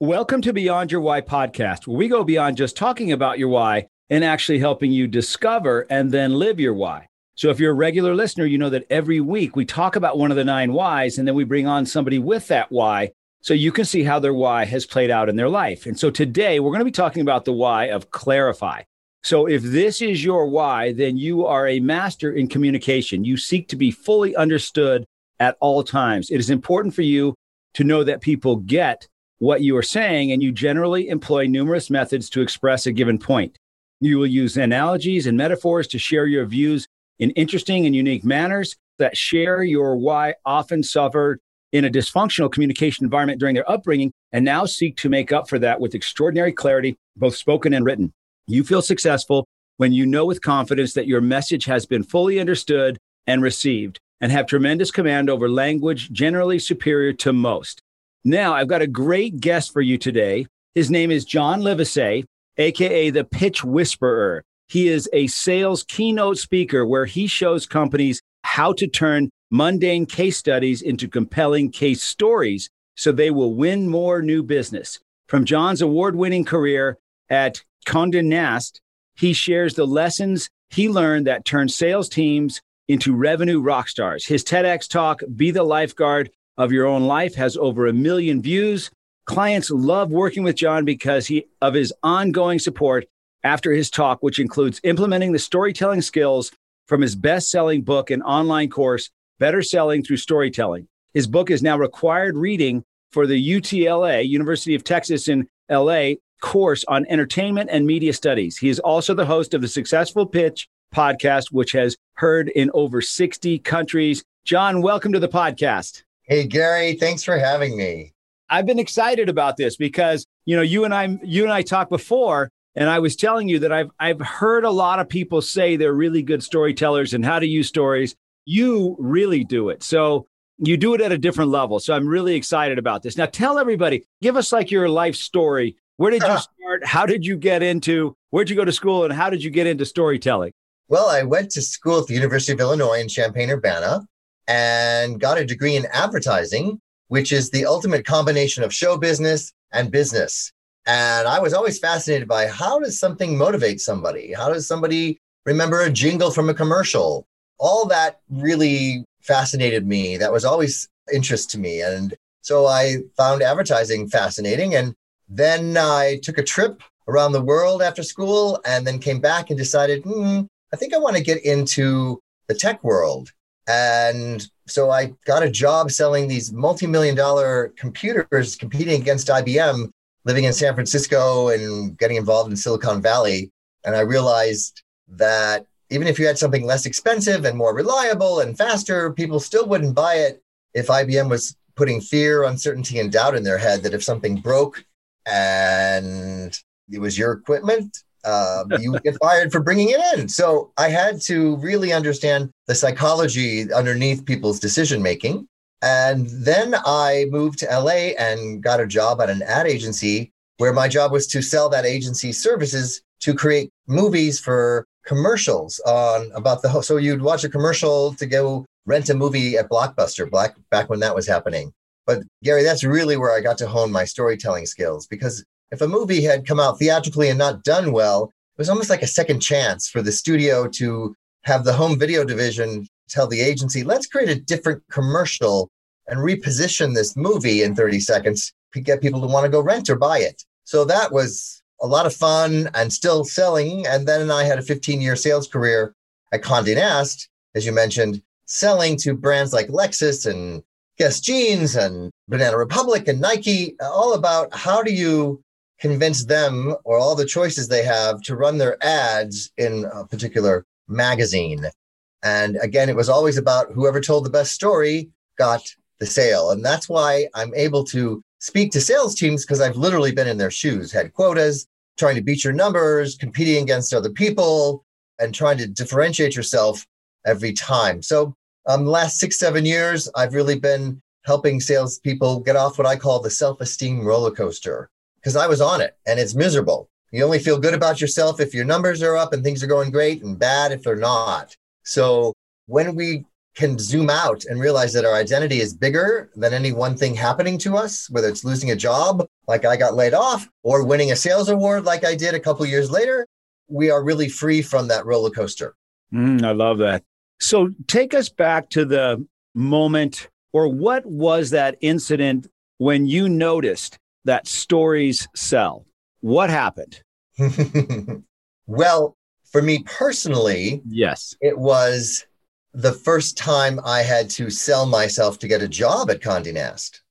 Welcome to Beyond Your Why podcast, where we go beyond just talking about your why and actually helping you discover and then live your why. So, if you're a regular listener, you know that every week we talk about one of the nine whys and then we bring on somebody with that why so you can see how their why has played out in their life. And so today we're going to be talking about the why of clarify. So, if this is your why, then you are a master in communication. You seek to be fully understood at all times. It is important for you to know that people get what you are saying, and you generally employ numerous methods to express a given point. You will use analogies and metaphors to share your views in interesting and unique manners that share your why often suffered in a dysfunctional communication environment during their upbringing and now seek to make up for that with extraordinary clarity, both spoken and written. You feel successful when you know with confidence that your message has been fully understood and received and have tremendous command over language generally superior to most. Now, I've got a great guest for you today. His name is John Livesay, AKA the Pitch Whisperer. He is a sales keynote speaker where he shows companies how to turn mundane case studies into compelling case stories so they will win more new business. From John's award winning career at Condé Nast, he shares the lessons he learned that turned sales teams into revenue rock stars. His TEDx talk, Be the Lifeguard, of your own life has over a million views. Clients love working with John because he, of his ongoing support after his talk, which includes implementing the storytelling skills from his best selling book and online course, Better Selling Through Storytelling. His book is now required reading for the UTLA, University of Texas in LA, course on entertainment and media studies. He is also the host of the Successful Pitch podcast, which has heard in over 60 countries. John, welcome to the podcast. Hey, Gary, thanks for having me. I've been excited about this because, you know, you and I, you and I talked before, and I was telling you that I've, I've heard a lot of people say they're really good storytellers and how to use stories. You really do it. So you do it at a different level. So I'm really excited about this. Now tell everybody, give us like your life story. Where did you start? How did you get into, where'd you go to school and how did you get into storytelling? Well, I went to school at the University of Illinois in Champaign Urbana and got a degree in advertising, which is the ultimate combination of show business and business. And I was always fascinated by how does something motivate somebody? How does somebody remember a jingle from a commercial? All that really fascinated me. That was always interest to me. And so I found advertising fascinating. And then I took a trip around the world after school and then came back and decided, hmm, I think I want to get into the tech world. And so I got a job selling these multi million dollar computers, competing against IBM, living in San Francisco and getting involved in Silicon Valley. And I realized that even if you had something less expensive and more reliable and faster, people still wouldn't buy it if IBM was putting fear, uncertainty, and doubt in their head that if something broke and it was your equipment, um, you get fired for bringing it in. So I had to really understand the psychology underneath people's decision making. And then I moved to LA and got a job at an ad agency where my job was to sell that agency's services to create movies for commercials on about the so you'd watch a commercial to go rent a movie at Blockbuster back when that was happening. But Gary, that's really where I got to hone my storytelling skills because if a movie had come out theatrically and not done well, it was almost like a second chance for the studio to have the home video division tell the agency, let's create a different commercial and reposition this movie in 30 seconds to get people to want to go rent or buy it. So that was a lot of fun and still selling. And then I had a 15 year sales career at Condé Nast, as you mentioned, selling to brands like Lexus and Guess Jeans and Banana Republic and Nike, all about how do you convince them or all the choices they have to run their ads in a particular magazine. And again, it was always about whoever told the best story got the sale. And that's why I'm able to speak to sales teams because I've literally been in their shoes, had quotas, trying to beat your numbers, competing against other people, and trying to differentiate yourself every time. So, um, the last six, seven years, I've really been helping salespeople get off what I call the self esteem roller coaster because I was on it and it's miserable. You only feel good about yourself if your numbers are up and things are going great and bad if they're not. So when we can zoom out and realize that our identity is bigger than any one thing happening to us, whether it's losing a job, like I got laid off, or winning a sales award, like I did a couple years later, we are really free from that roller coaster. Mm, I love that. So take us back to the moment, or what was that incident when you noticed that stories sell? What happened? well, for me personally, yes, it was the first time I had to sell myself to get a job at Condé Nast.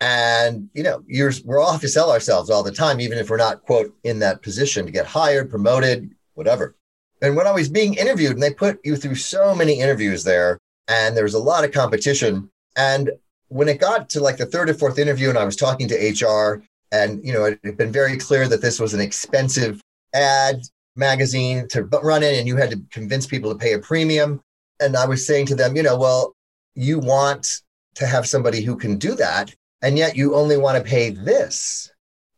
And, you know, you're, we're all have to sell ourselves all the time, even if we're not, quote, in that position to get hired, promoted, whatever. And when I was being interviewed, and they put you through so many interviews there, and there was a lot of competition. And when it got to like the third or fourth interview, and I was talking to HR, and, you know, it had been very clear that this was an expensive ad magazine to run in, and you had to convince people to pay a premium and I was saying to them, you know, well, you want to have somebody who can do that, and yet you only want to pay this.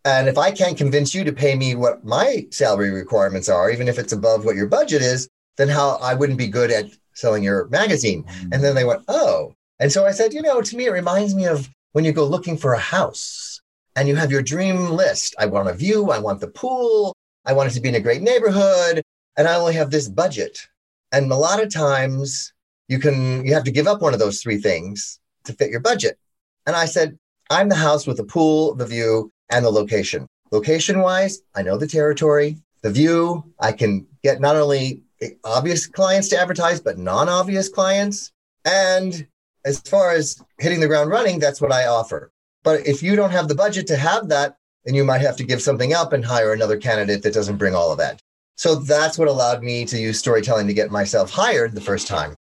And if I can't convince you to pay me what my salary requirements are, even if it's above what your budget is, then how I wouldn't be good at selling your magazine. Mm-hmm. And then they went, oh. And so I said, you know, to me, it reminds me of when you go looking for a house and you have your dream list. I want a view, I want the pool, I want it to be in a great neighborhood, and I only have this budget. And a lot of times you can you have to give up one of those three things to fit your budget. And I said, I'm the house with the pool, the view, and the location. Location wise, I know the territory. The view, I can get not only obvious clients to advertise, but non obvious clients. And as far as hitting the ground running, that's what I offer. But if you don't have the budget to have that, then you might have to give something up and hire another candidate that doesn't bring all of that. So that's what allowed me to use storytelling to get myself hired the first time.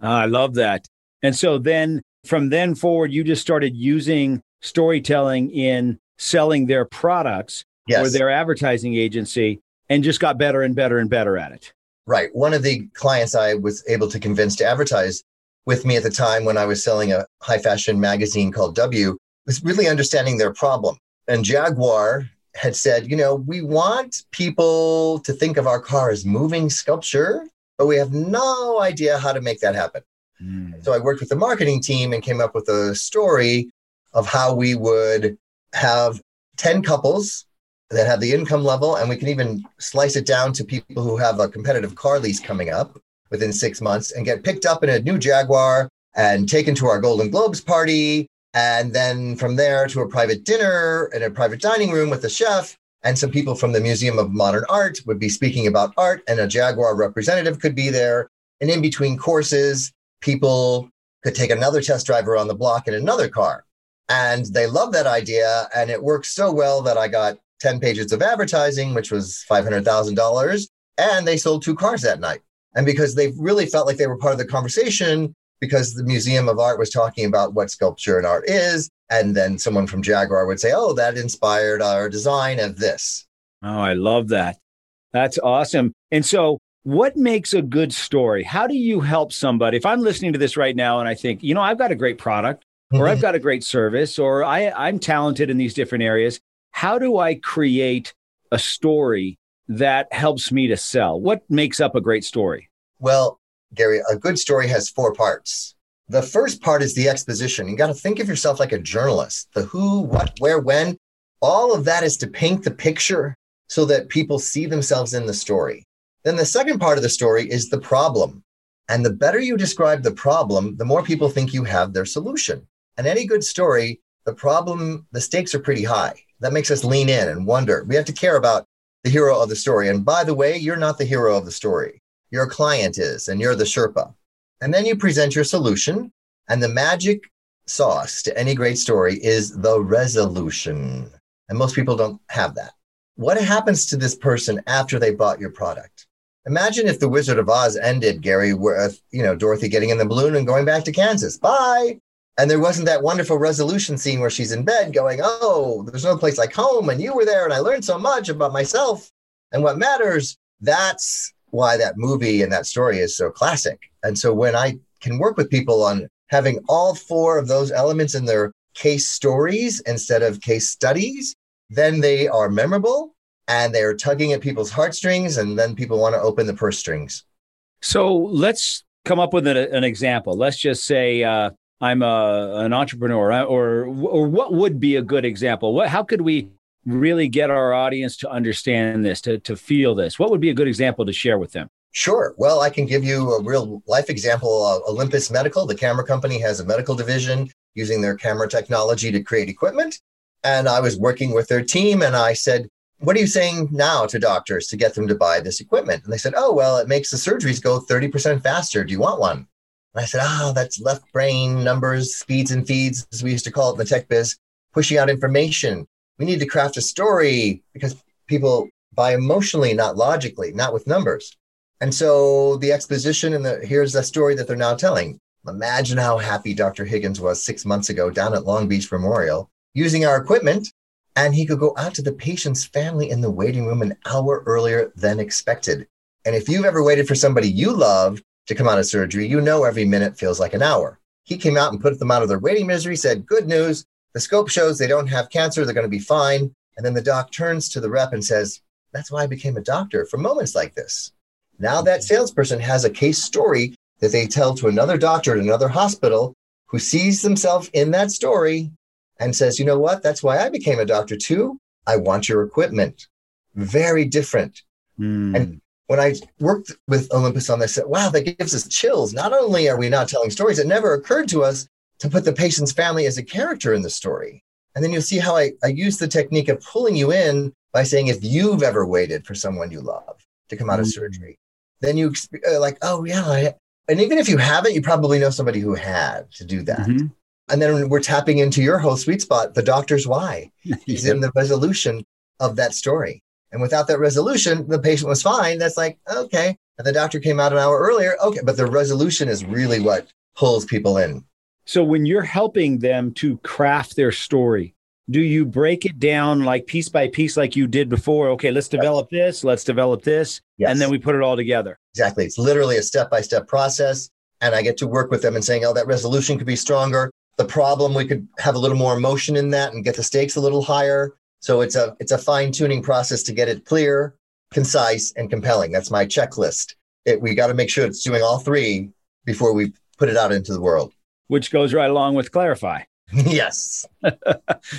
Ah, I love that. And so then from then forward, you just started using storytelling in selling their products yes. or their advertising agency and just got better and better and better at it. Right. One of the clients I was able to convince to advertise with me at the time when I was selling a high fashion magazine called W was really understanding their problem. And Jaguar had said, you know, we want people to think of our car as moving sculpture, but we have no idea how to make that happen. Mm. So I worked with the marketing team and came up with a story of how we would have 10 couples that have the income level, and we can even slice it down to people who have a competitive car lease coming up within six months and get picked up in a new Jaguar and taken to our Golden Globes party and then from there to a private dinner in a private dining room with a chef. And some people from the Museum of Modern Art would be speaking about art, and a Jaguar representative could be there. And in between courses, people could take another test driver on the block in another car. And they loved that idea. And it worked so well that I got 10 pages of advertising, which was $500,000. And they sold two cars that night. And because they really felt like they were part of the conversation, because the Museum of Art was talking about what sculpture and art is. And then someone from Jaguar would say, oh, that inspired our design of this. Oh, I love that. That's awesome. And so, what makes a good story? How do you help somebody? If I'm listening to this right now and I think, you know, I've got a great product or I've mm-hmm. got a great service or I, I'm talented in these different areas, how do I create a story that helps me to sell? What makes up a great story? Well, Gary, a good story has four parts. The first part is the exposition. You got to think of yourself like a journalist. The who, what, where, when, all of that is to paint the picture so that people see themselves in the story. Then the second part of the story is the problem. And the better you describe the problem, the more people think you have their solution. And any good story, the problem, the stakes are pretty high. That makes us lean in and wonder. We have to care about the hero of the story. And by the way, you're not the hero of the story your client is, and you're the Sherpa. And then you present your solution. And the magic sauce to any great story is the resolution. And most people don't have that. What happens to this person after they bought your product? Imagine if the Wizard of Oz ended, Gary, with you know Dorothy getting in the balloon and going back to Kansas. Bye. And there wasn't that wonderful resolution scene where she's in bed going, "Oh, there's no place like home, and you were there, and I learned so much about myself and what matters." That's why that movie and that story is so classic. And so when I can work with people on having all four of those elements in their case stories instead of case studies, then they are memorable and they're tugging at people's heartstrings and then people want to open the purse strings. So let's come up with an, an example. Let's just say uh, I'm a, an entrepreneur, or or what would be a good example? What how could we really get our audience to understand this, to to feel this? What would be a good example to share with them? Sure. Well, I can give you a real life example of Olympus Medical. The camera company has a medical division using their camera technology to create equipment. And I was working with their team and I said, What are you saying now to doctors to get them to buy this equipment? And they said, Oh, well, it makes the surgeries go 30% faster. Do you want one? And I said, Oh, that's left brain numbers, speeds and feeds, as we used to call it in the tech biz, pushing out information. We need to craft a story because people buy emotionally, not logically, not with numbers. And so the exposition and the here's the story that they're now telling. Imagine how happy Dr. Higgins was six months ago down at Long Beach Memorial using our equipment, and he could go out to the patient's family in the waiting room an hour earlier than expected. And if you've ever waited for somebody you love to come out of surgery, you know every minute feels like an hour. He came out and put them out of their waiting misery, said, Good news. The scope shows they don't have cancer. They're going to be fine. And then the doc turns to the rep and says, That's why I became a doctor for moments like this. Now that salesperson has a case story that they tell to another doctor at another hospital who sees themselves in that story and says, you know what? That's why I became a doctor too. I want your equipment. Very different. Mm. And when I worked with Olympus on this, I said, wow, that gives us chills. Not only are we not telling stories, it never occurred to us to put the patient's family as a character in the story. And then you'll see how I, I use the technique of pulling you in by saying, if you've ever waited for someone you love to come out mm. of surgery, then you uh, like, oh yeah, I, and even if you haven't, you probably know somebody who had to do that. Mm-hmm. And then we're tapping into your whole sweet spot, the doctor's why. He's in the resolution of that story. And without that resolution, the patient was fine. That's like, okay. And the doctor came out an hour earlier. Okay. But the resolution is really what pulls people in. So when you're helping them to craft their story, do you break it down like piece by piece like you did before okay let's develop this let's develop this yes. and then we put it all together exactly it's literally a step by step process and i get to work with them and saying oh that resolution could be stronger the problem we could have a little more emotion in that and get the stakes a little higher so it's a it's a fine tuning process to get it clear concise and compelling that's my checklist it, we got to make sure it's doing all three before we put it out into the world which goes right along with clarify yes.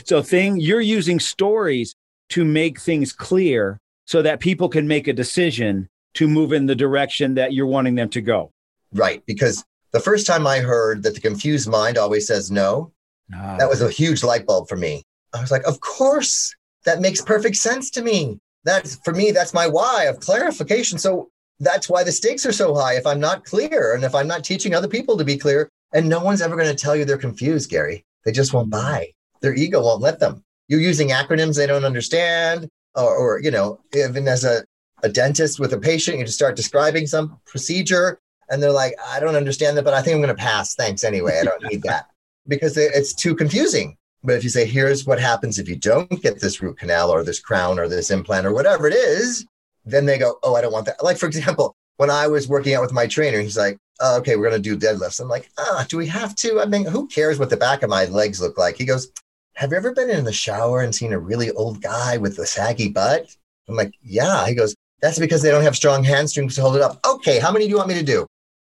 so thing you're using stories to make things clear so that people can make a decision to move in the direction that you're wanting them to go. Right, because the first time I heard that the confused mind always says no, ah. that was a huge light bulb for me. I was like, of course, that makes perfect sense to me. That's for me, that's my why of clarification. So that's why the stakes are so high. If I'm not clear and if I'm not teaching other people to be clear, and no one's ever going to tell you they're confused, Gary. They just won't buy. Their ego won't let them. You're using acronyms they don't understand, or, or you know, even as a, a dentist with a patient, you just start describing some procedure, and they're like, I don't understand that, but I think I'm going to pass. Thanks anyway. I don't need that because it's too confusing. But if you say, here's what happens if you don't get this root canal or this crown or this implant or whatever it is, then they go, oh, I don't want that. Like, for example, when I was working out with my trainer, he's like, oh, okay, we're going to do deadlifts. I'm like, ah, do we have to? I mean, who cares what the back of my legs look like? He goes, have you ever been in the shower and seen a really old guy with a saggy butt? I'm like, yeah. He goes, that's because they don't have strong hamstrings to hold it up. Okay, how many do you want me to do?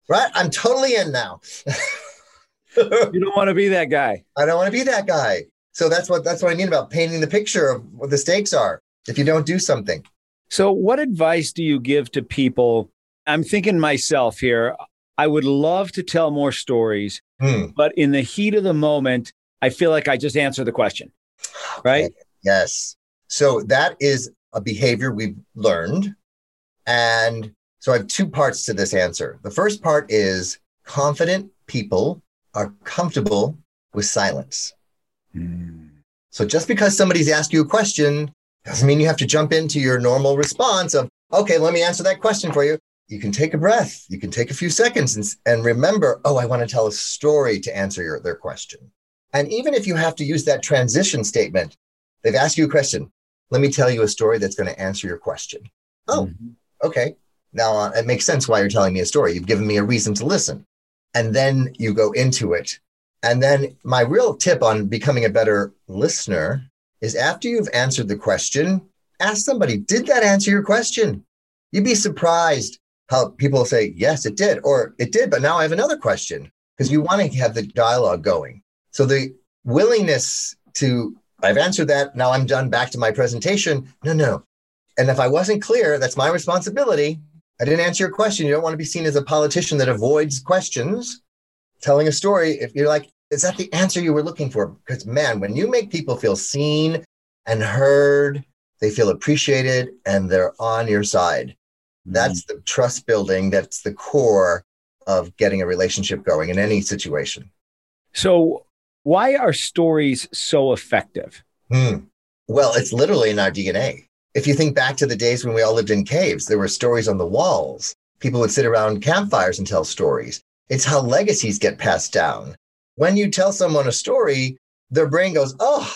Right? I'm totally in now. you don't want to be that guy. I don't want to be that guy. So that's what that's what I mean about painting the picture of what the stakes are if you don't do something. So what advice do you give to people? I'm thinking myself here. I would love to tell more stories, hmm. but in the heat of the moment, I feel like I just answer the question. Right? Okay. Yes. So that is a behavior we've learned. And so I have two parts to this answer. The first part is confident people are comfortable with silence. Hmm. So just because somebody's asked you a question doesn't mean you have to jump into your normal response of, okay, let me answer that question for you you can take a breath. You can take a few seconds and, and remember, oh, I want to tell a story to answer your, their question. And even if you have to use that transition statement, they've asked you a question. Let me tell you a story that's going to answer your question. Oh, mm-hmm. okay. Now uh, it makes sense why you're telling me a story. You've given me a reason to listen. And then you go into it. And then my real tip on becoming a better listener is after you've answered the question, ask somebody, did that answer your question? You'd be surprised how people say, yes, it did, or it did, but now I have another question because you want to have the dialogue going. So the willingness to, I've answered that. Now I'm done back to my presentation. No, no. And if I wasn't clear, that's my responsibility. I didn't answer your question. You don't want to be seen as a politician that avoids questions. Telling a story, if you're like, is that the answer you were looking for? Because man, when you make people feel seen and heard, they feel appreciated and they're on your side. That's mm-hmm. the trust building. That's the core of getting a relationship going in any situation. So, why are stories so effective? Hmm. Well, it's literally in our DNA. If you think back to the days when we all lived in caves, there were stories on the walls. People would sit around campfires and tell stories. It's how legacies get passed down. When you tell someone a story, their brain goes, Oh,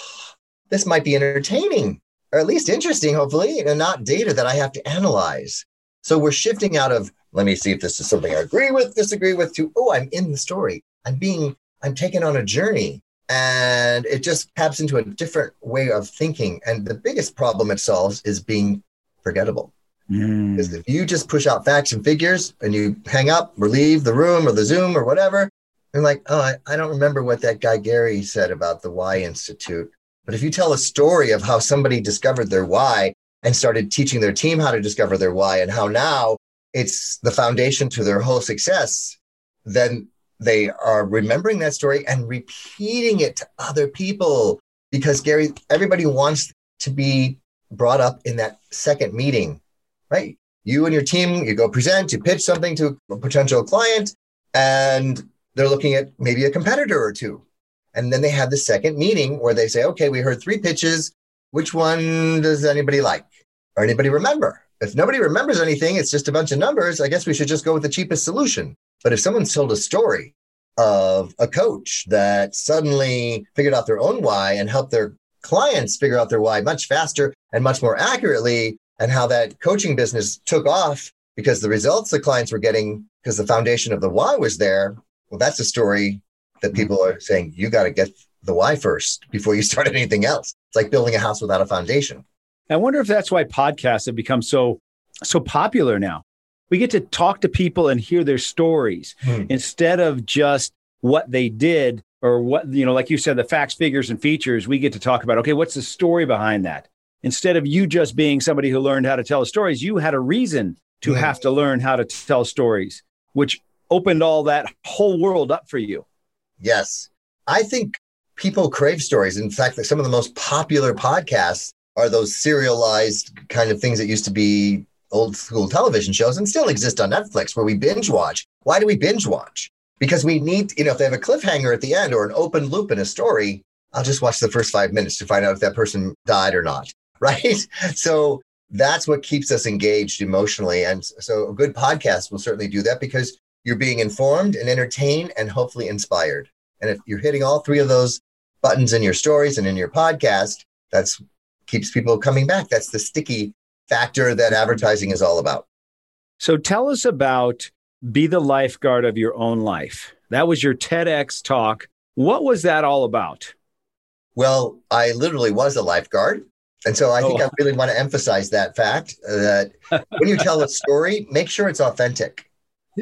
this might be entertaining, or at least interesting, hopefully, and not data that I have to analyze. So we're shifting out of, let me see if this is something I agree with, disagree with, to, oh, I'm in the story. I'm being, I'm taken on a journey. And it just taps into a different way of thinking. And the biggest problem it solves is being forgettable. Mm. Because if you just push out facts and figures and you hang up or leave the room or the Zoom or whatever, you're like, oh, I, I don't remember what that guy Gary said about the Why Institute. But if you tell a story of how somebody discovered their why and started teaching their team how to discover their why and how now it's the foundation to their whole success, then they are remembering that story and repeating it to other people. Because Gary, everybody wants to be brought up in that second meeting, right? You and your team, you go present, you pitch something to a potential client, and they're looking at maybe a competitor or two. And then they have the second meeting where they say, okay, we heard three pitches. Which one does anybody like or anybody remember? If nobody remembers anything, it's just a bunch of numbers. I guess we should just go with the cheapest solution. But if someone's told a story of a coach that suddenly figured out their own why and helped their clients figure out their why much faster and much more accurately, and how that coaching business took off because the results the clients were getting because the foundation of the why was there. Well, that's a story that mm-hmm. people are saying you got to get the why first before you start anything else. It's like building a house without a foundation. I wonder if that's why podcasts have become so so popular now. We get to talk to people and hear their stories hmm. instead of just what they did or what you know like you said the facts figures and features we get to talk about okay what's the story behind that instead of you just being somebody who learned how to tell stories you had a reason to hmm. have to learn how to tell stories which opened all that whole world up for you Yes. I think people crave stories. In fact, like some of the most popular podcasts are those serialized kind of things that used to be old school television shows and still exist on Netflix where we binge watch. Why do we binge watch? Because we need, you know, if they have a cliffhanger at the end or an open loop in a story, I'll just watch the first five minutes to find out if that person died or not. Right. So that's what keeps us engaged emotionally. And so a good podcast will certainly do that because you're being informed and entertained and hopefully inspired. And if you're hitting all three of those buttons in your stories and in your podcast, that's keeps people coming back. That's the sticky factor that advertising is all about. So tell us about be the lifeguard of your own life. That was your TEDx talk. What was that all about? Well, I literally was a lifeguard. And so I think oh. I really want to emphasize that fact uh, that when you tell a story, make sure it's authentic.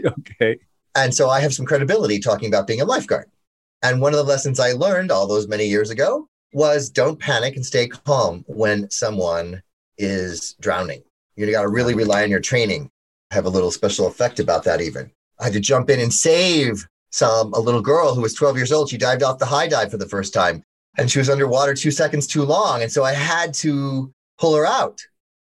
Okay. And so I have some credibility talking about being a lifeguard. And one of the lessons I learned all those many years ago was don't panic and stay calm when someone is drowning. You got to really rely on your training. Have a little special effect about that, even. I had to jump in and save some a little girl who was 12 years old. She dived off the high dive for the first time and she was underwater two seconds too long. And so I had to pull her out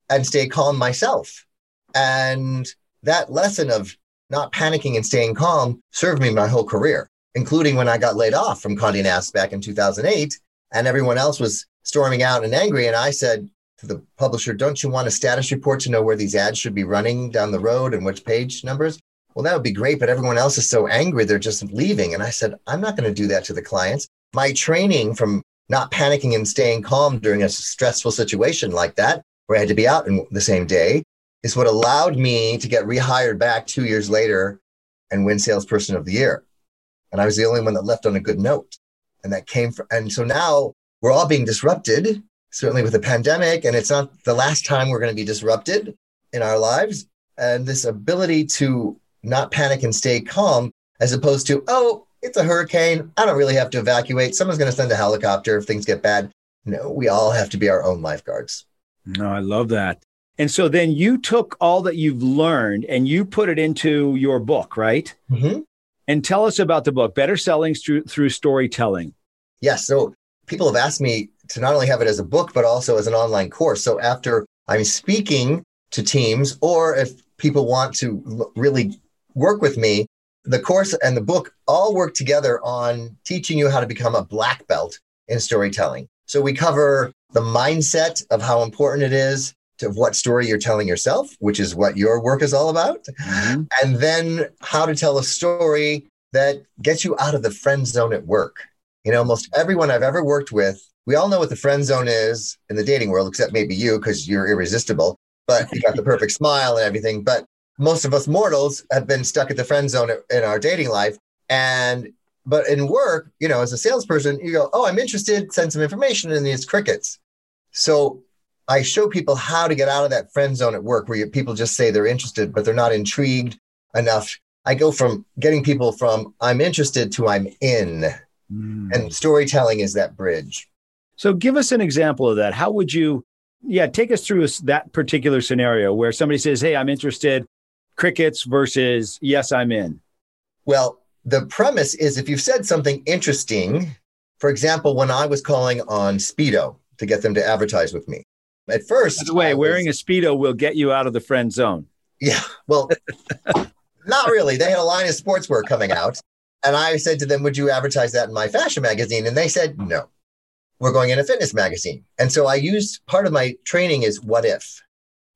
and stay calm myself. And that lesson of not panicking and staying calm served me my whole career, including when I got laid off from Condé Nast back in 2008, and everyone else was storming out and angry. And I said the publisher, "Don't you want a status report to know where these ads should be running down the road and which page numbers?" Well, that would be great, but everyone else is so angry they're just leaving. And I said, "I'm not going to do that to the clients. My training from not panicking and staying calm during a stressful situation like that, where I had to be out in the same day, is what allowed me to get rehired back two years later and win salesperson of the year. And I was the only one that left on a good note. And that came from, and so now we're all being disrupted, certainly with the pandemic. And it's not the last time we're going to be disrupted in our lives. and this ability to not panic and stay calm, as opposed to, oh, it's a hurricane. I don't really have to evacuate. Someone's going to send a helicopter if things get bad. No, we all have to be our own lifeguards. No, I love that. And so then you took all that you've learned and you put it into your book, right? Mm-hmm. And tell us about the book, Better Selling through, through Storytelling. Yes. So people have asked me to not only have it as a book, but also as an online course. So after I'm speaking to teams, or if people want to really work with me, the course and the book all work together on teaching you how to become a black belt in storytelling. So we cover the mindset of how important it is to what story you're telling yourself, which is what your work is all about. Mm-hmm. And then how to tell a story that gets you out of the friend zone at work. You know, almost everyone I've ever worked with, we all know what the friend zone is in the dating world, except maybe you, because you're irresistible, but you got the perfect smile and everything. But most of us mortals have been stuck at the friend zone in our dating life. And but in work, you know, as a salesperson, you go, "Oh, I'm interested. Send some information," and it's crickets. So I show people how to get out of that friend zone at work, where you, people just say they're interested, but they're not intrigued enough. I go from getting people from "I'm interested" to "I'm in," mm. and storytelling is that bridge. So, give us an example of that. How would you? Yeah, take us through that particular scenario where somebody says, "Hey, I'm interested." crickets versus yes, I'm in? Well, the premise is if you've said something interesting, for example, when I was calling on Speedo to get them to advertise with me, at first. By the way, wearing a Speedo will get you out of the friend zone. Yeah. Well, not really. They had a line of sportswear coming out. And I said to them, Would you advertise that in my fashion magazine? And they said, No, we're going in a fitness magazine. And so I used part of my training is what if.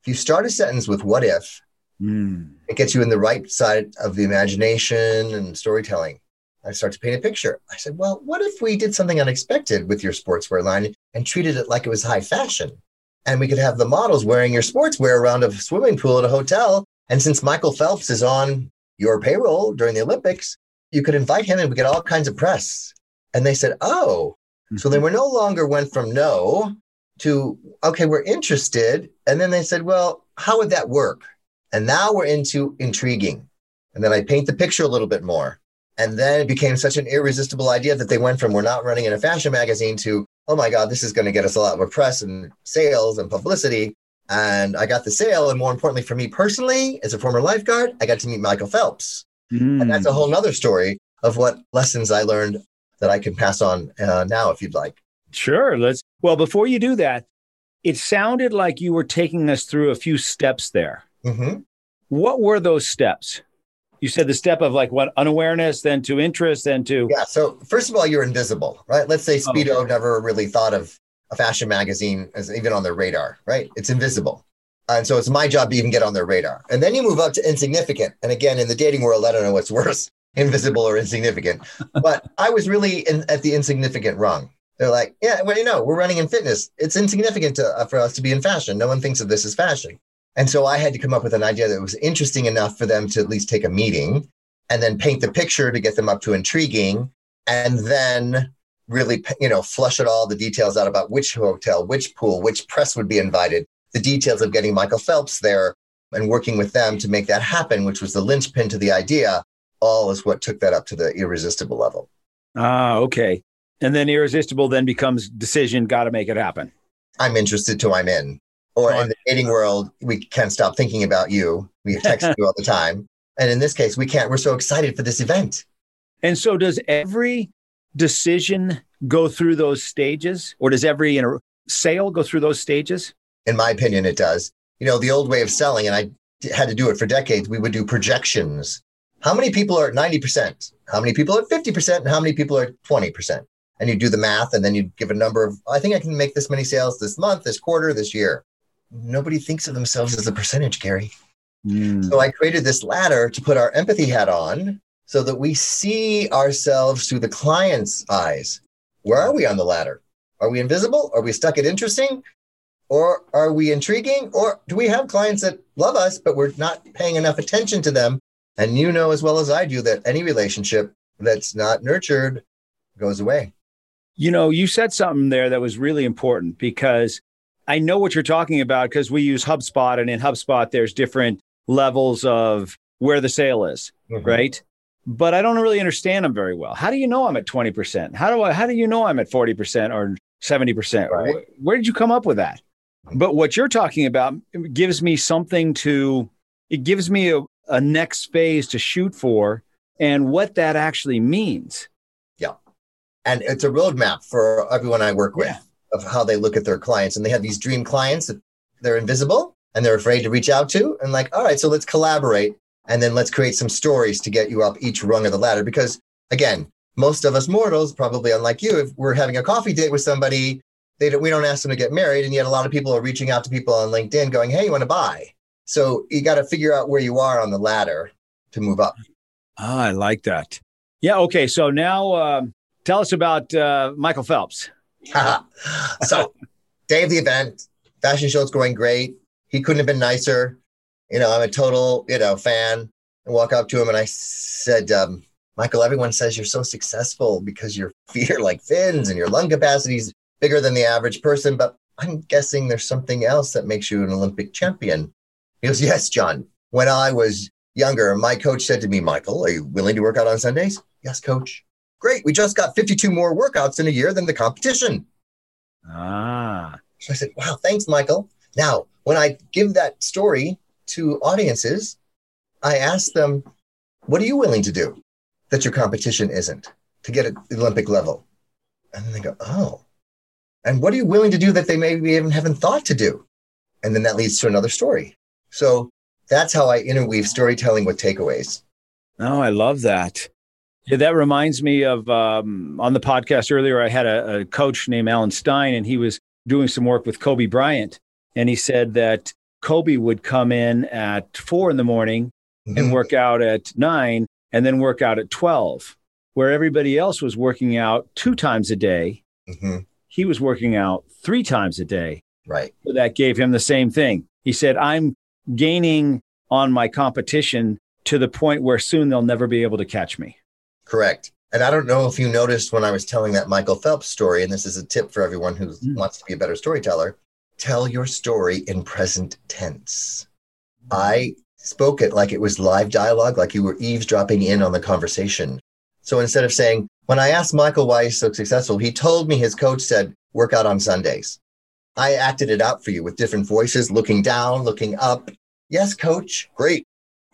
If you start a sentence with what if, Mm. It gets you in the right side of the imagination and storytelling. I start to paint a picture. I said, well, what if we did something unexpected with your sportswear line and treated it like it was high fashion? And we could have the models wearing your sportswear around a swimming pool at a hotel. And since Michael Phelps is on your payroll during the Olympics, you could invite him and we get all kinds of press. And they said, oh. Mm-hmm. So they were no longer went from no to, okay, we're interested. And then they said, well, how would that work? And now we're into intriguing. And then I paint the picture a little bit more. And then it became such an irresistible idea that they went from we're not running in a fashion magazine to, oh my God, this is going to get us a lot more press and sales and publicity. And I got the sale. And more importantly, for me personally, as a former lifeguard, I got to meet Michael Phelps. Mm. And that's a whole nother story of what lessons I learned that I can pass on uh, now, if you'd like. Sure. Let's. Well, before you do that, it sounded like you were taking us through a few steps there. Mm-hmm. What were those steps? You said the step of like what unawareness, then to interest, then to yeah. So first of all, you're invisible, right? Let's say Speedo oh, okay. never really thought of a fashion magazine as even on their radar, right? It's invisible. And so it's my job to even get on their radar. And then you move up to insignificant. And again, in the dating world, I don't know what's worse, invisible or insignificant. but I was really in, at the insignificant rung. They're like, yeah, well, you know, we're running in fitness. It's insignificant to, uh, for us to be in fashion. No one thinks of this as fashion. And so I had to come up with an idea that was interesting enough for them to at least take a meeting and then paint the picture to get them up to intriguing and then really you know flush it all the details out about which hotel which pool which press would be invited the details of getting michael phelps there and working with them to make that happen which was the linchpin to the idea all is what took that up to the irresistible level ah okay and then irresistible then becomes decision got to make it happen i'm interested to i'm in or in the dating world, we can't stop thinking about you. We text you all the time. And in this case, we can't. We're so excited for this event. And so, does every decision go through those stages, or does every you know, sale go through those stages? In my opinion, it does. You know, the old way of selling, and I had to do it for decades, we would do projections. How many people are at 90%? How many people are at 50%? And how many people are at 20%? And you do the math, and then you give a number of, I think I can make this many sales this month, this quarter, this year nobody thinks of themselves as a percentage, Gary. Mm. So I created this ladder to put our empathy hat on so that we see ourselves through the client's eyes. Where are we on the ladder? Are we invisible? Are we stuck at interesting? Or are we intriguing? Or do we have clients that love us, but we're not paying enough attention to them? And you know as well as I do that any relationship that's not nurtured goes away. You know, you said something there that was really important because I know what you're talking about because we use HubSpot, and in HubSpot, there's different levels of where the sale is, Mhm. right? But I don't really understand them very well. How do you know I'm at 20%? How do I how do you know I'm at 40% or 70%? Right. Where, where did you come up with that? But what you're talking about gives me something to it gives me a, a next phase to shoot for and what that actually means. Yeah. And it's a roadmap for everyone I work with Yeah. of how they look at their clients. And they have these dream clients that they're invisible and they're afraid to reach out to. And like, all right, so let's collaborate and then let's create some stories to get you up each rung of the ladder. Because again, most of us mortals, probably unlike you, if we're having a coffee date with somebody, they don't, we don't ask them to get married. And yet a lot of people are reaching out to people on LinkedIn going, hey, you want to buy? So you got to figure out where you are on the ladder to move up. Ah, I like that. Yeah. Okay. So now um, tell us about uh, Michael Phelps. so, day of the event, fashion show is going great. He couldn't have been nicer. You know, I'm a total, you know, fan. And walk up to him and I said, um, Michael, everyone says you're so successful because your feet are like fins and your lung capacity is bigger than the average person. But I'm guessing there's something else that makes you an Olympic champion. He goes, Yes, John. When I was younger, my coach said to me, Michael, are you willing to work out on Sundays? Yes, coach. Great. We just got 52 more workouts in a year than the competition. Ah, So I said, wow, thanks, Michael. Now, when I give that story to audiences, I ask them, what are you willing to do that your competition isn't to get at the Olympic level? And then they go, oh. And what are you willing to do that they maybe even haven't thought to do? And then that leads to another story. So that's how I interweave storytelling with takeaways. oh, I love that. Yeah, that reminds me of um, on the podcast earlier. I had a, a coach named Alan Stein, and he was doing some work with Kobe Bryant, and he said that Kobe would come in at four in the morning and work out at nine and then work out at 12, where everybody else was working out two times a day. Mhm. He was working out three times a day. Right. So that gave him the same thing. He said, I'm gaining on my competition to the point where soon they'll never be able to catch me. Correct. And I don't know if you noticed when I was telling that Michael Phelps story, and this is a tip for everyone who Mm. wants to be a better storyteller tell your story in present tense. I spoke it like it was live dialogue, like you were eavesdropping in on the conversation. So instead of saying, when I asked Michael why he's so successful, he told me his coach said, work out on Sundays. I acted it out for you with different voices, looking down, looking up. Yes, coach. Great.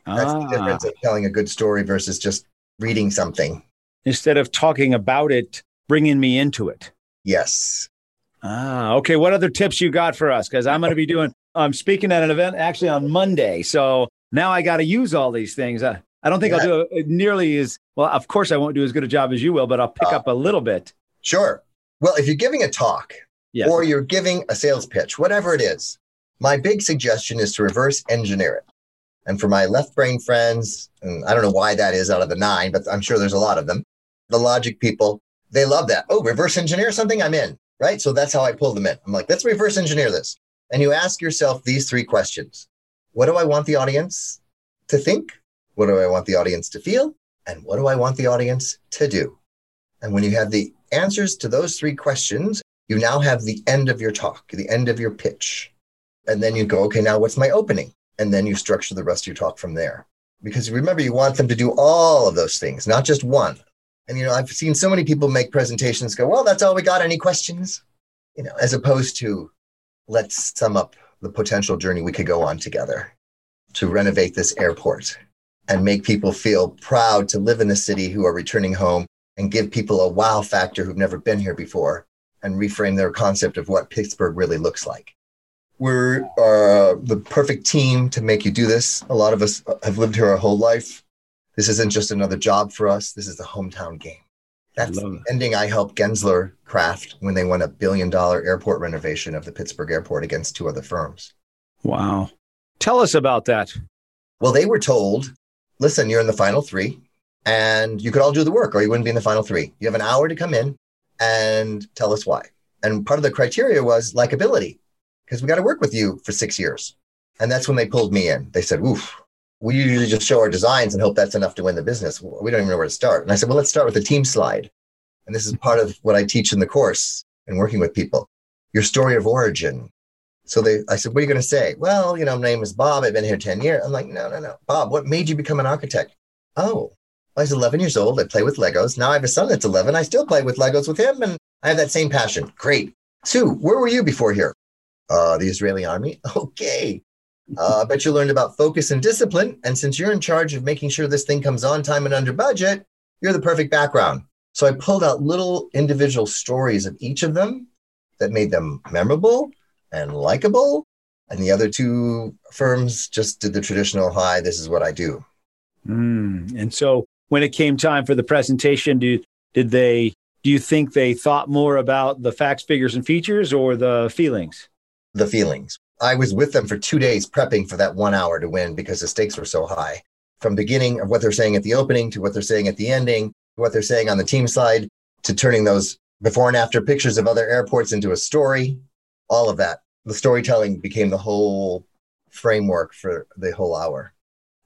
That's the Ah, difference of telling a good story versus just reading something. instead of talking about it, bringing me into it. Yes. Ah, okay. What other tips you got for us? Because I'm going to be doing, I'm speaking at an event actually on Monday. So now I got to use all these things. Uh, I don't think I'll do nearly as well. Of course, I won't do as good a job as you will, but I'll pick Ah. up a little bit. Sure. Well, if you're giving a talk Yes. or you're giving a sales pitch, whatever it is, my big suggestion is to reverse engineer it. And for my left brain friends, and I don't know why that is out of the nine, but I'm sure there's a lot of them, the logic people, they love that. Oh, reverse engineer something, I'm in. Right. So that's how I pull them in. I'm like, let's reverse engineer this. And you ask yourself these three questions What do I want the audience to think? What do I want the audience to feel? And what do I want the audience to do? And when you have the answers to those three questions, you now have the end of your talk, the end of your pitch. And then you go, okay, now what's my opening? And then you structure the rest of your talk from there. Because remember, you want them to do all of those things, not just one. And, you know, I've seen so many people make presentations go, well, that's all we got. Any questions? You know, as opposed to let's sum up the potential journey we could go on together to renovate this airport and make people feel proud to live in the city who are returning home and give people a wow factor who've never been here before and reframe their concept of what Pittsburgh really looks like. We're uh, the perfect team to make you do this. A lot of us have lived here our whole life. This isn't just another job for us. This is the hometown game. That's the ending I helped Gensler craft when they won a billion dollar airport renovation of the Pittsburgh airport against two other firms. Wow. Tell us about that. Well, they were told, listen, you're in the final three and you could all do the work or you wouldn't be in the final three. You have an hour to come in and tell us why. And part of the criteria was likability because we got to work with you for six years. And that's when they pulled me in. They said, oof, we usually just show our designs and hope that's enough to win the business. We don't even know where to start. And I said, well, let's start with the team slide. And this is part of what I teach in the course and working with people. Your story of origin, So they, I said, what are you going to say? Well, you know, my name is Bob. I've been here 10 years. I'm like, no, no, no. Bob, what made you become an architect? Oh, I was 11 years old. I play with Legos. Now I have a son that's 11. I still play with Legos with him and I have that same passion. Great. Sue, where were you before here? Uh, the Israeli army. Okay. Uh, I bet you learned about focus and discipline. And since you're in charge of making sure this thing comes on time and under budget, you're the perfect background. So I pulled out little individual stories of each of them that made them memorable and likable. And the other two firms just did the traditional hi, this is what I do. Mm. And so when it came time for the presentation, do, did they, do you think they thought more about the facts, figures, and features or the feelings? The feelings. I was with them for two days prepping for that one hour to win because the stakes were so high. From beginning of what they're saying at the opening to what they're saying at the ending, what they're saying on the team side, to turning those before and after pictures of other airports into a story, all of that. The storytelling became the whole framework for the whole hour.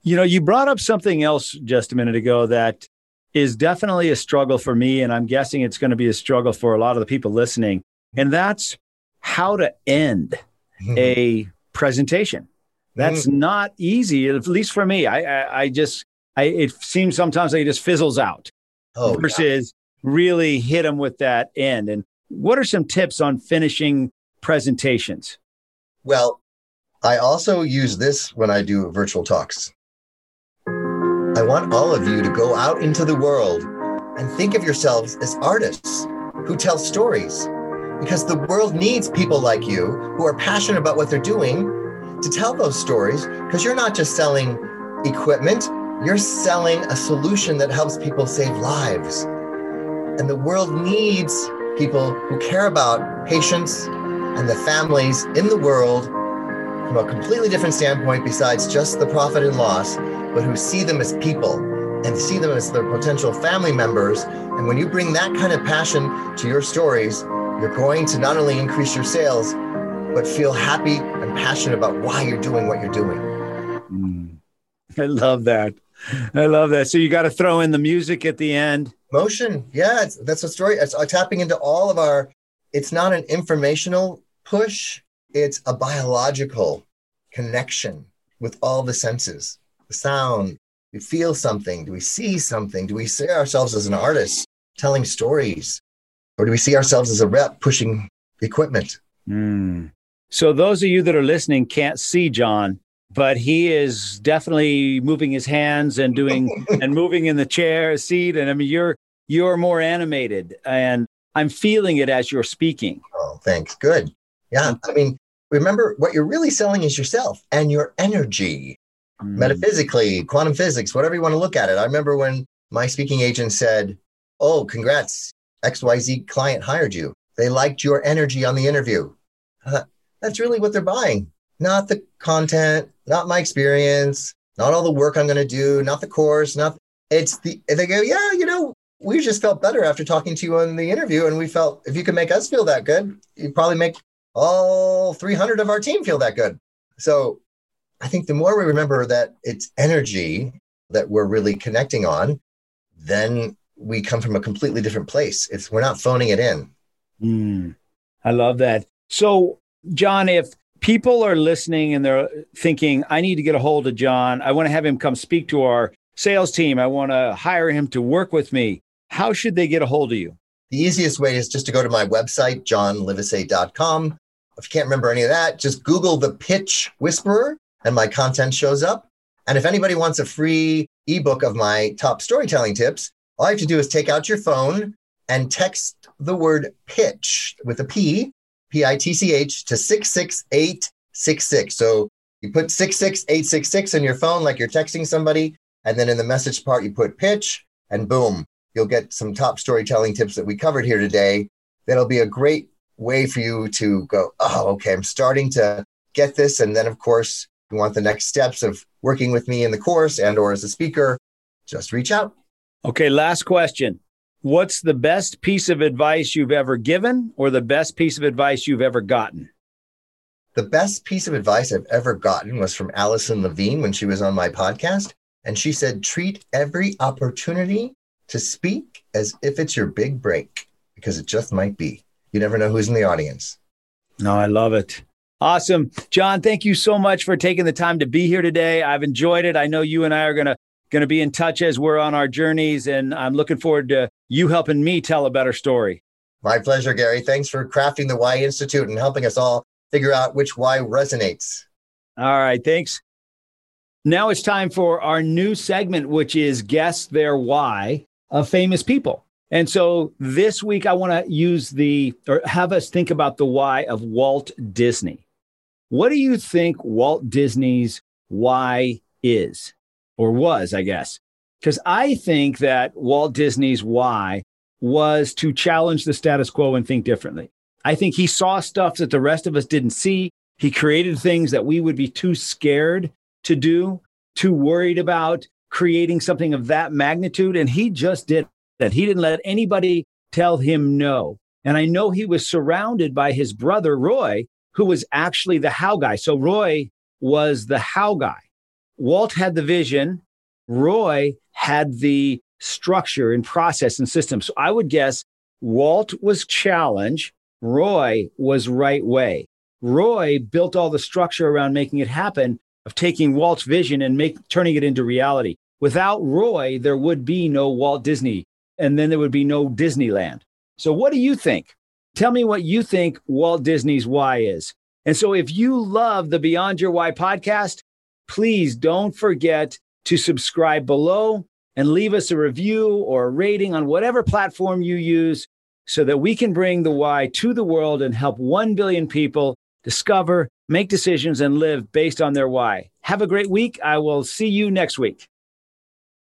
You know, you brought up something else just a minute ago that is definitely a struggle for me. And I'm guessing it's going to be a struggle for a lot of the people listening. And that's how to end mm-hmm. a presentation. That's mm-hmm. not easy, at least for me. I, I, I just, I, it seems sometimes like it just fizzles out oh, versus yeah. really hit them with that end. And what are some tips on finishing presentations? Well, I also use this when I do virtual talks. I want all of you to go out into the world and think of yourselves as artists who tell stories because the world needs people like you who are passionate about what they're doing to tell those stories because you're not just selling equipment, you're selling a solution that helps people save lives. And the world needs people who care about patients and the families in the world from a completely different standpoint besides just the profit and loss, but who see them as people and see them as their potential family members. And when you bring that kind of passion to your stories, you're going to not only increase your sales, but feel happy and passionate about why you're doing what you're doing. Mm. I love that. I love that. So you got to throw in the music at the end. Motion. Yeah, that's a story. It's uh, tapping into all of our, it's not an informational push, it's a biological connection with all the senses the sound. We feel something. Do we see something? Do we see ourselves as an artist telling stories? Or do we see ourselves as a rep pushing equipment? Mm. So, those of you that are listening can't see John, but he is definitely moving his hands and doing and moving in the chair, seat. And I mean, you're you're more animated, and I'm feeling it as you're speaking. Oh, thanks. Good. Yeah. I mean, remember what you're really selling is yourself and your energy. Mm. Metaphysically, quantum physics, whatever you want to look at it. I remember when my speaking agent said, Oh, congrats. XYZ client hired you. They liked your energy on the interview. Uh, that's really what they're buying. Not the content, not my experience, not all the work I'm going to do, not the course, not it's the they go, yeah, you know, we just felt better after talking to you on the interview and we felt if you could make us feel that good, you'd probably make all 300 of our team feel that good. So I think the more we remember that it's energy that we're really connecting on, then we come from a completely different place. It's we're not phoning it in. Mm, I love that. So, John, if people are listening and they're thinking, I need to get a hold of John, I want to have him come speak to our sales team, I want to hire him to work with me, how should they get a hold of you? The easiest way is just to go to my website, johnlivesay.com. If you can't remember any of that, just Google the pitch whisperer and my content shows up. And if anybody wants a free ebook of my top storytelling tips, all you have to do is take out your phone and text the word pitch with a P, P I T C H, to 66866. So you put 66866 in your phone like you're texting somebody. And then in the message part, you put pitch, and boom, you'll get some top storytelling tips that we covered here today. That'll be a great way for you to go, oh, okay, I'm starting to get this. And then, of course, you want the next steps of working with me in the course and or as a speaker, just reach out. Okay, last question. What's the best piece of advice you've ever given or the best piece of advice you've ever gotten? The best piece of advice I've ever gotten was from Alison Levine when she was on my podcast. And she said, treat every opportunity to speak as if it's your big break, because it just might be. You never know who's in the audience. No, I love it. Awesome. John, thank you so much for taking the time to be here today. I've enjoyed it. I know you and I are going to going to be in touch as we're on our journeys and I'm looking forward to you helping me tell a better story. My pleasure, Gary. Thanks for crafting the Why Institute and helping us all figure out which why resonates. All right, thanks. Now it's time for our new segment which is guess their why of famous people. And so this week I want to use the or have us think about the why of Walt Disney. What do you think Walt Disney's why is or was, I guess? Because I think that Walt Disney's why was to challenge the status quo and think differently. I think he saw stuff that the rest of us didn't see. He created things that we would be too scared to do, too worried about creating something of that magnitude. And he just did that. He didn't let anybody tell him no. And I know he was surrounded by his brother, Roy, who was actually the how guy. So Roy was the how guy. Walt had the vision. Roy had the structure and process and system. So I would guess Walt was challenge. Roy was right way. Roy built all the structure around making it happen of taking Walt's vision and make, turning it into reality. Without Roy, there would be no Walt Disney, and then there would be no Disneyland. So, what do you think? Tell me what you think Walt Disney's why is. And so, if you love the Beyond Your Why podcast, please don't forget to subscribe below and leave us a review or a rating on whatever platform you use so that we can bring the why to the world and help 1 billion people discover, make decisions, and live based on their why. Have a great week. I will see you next week.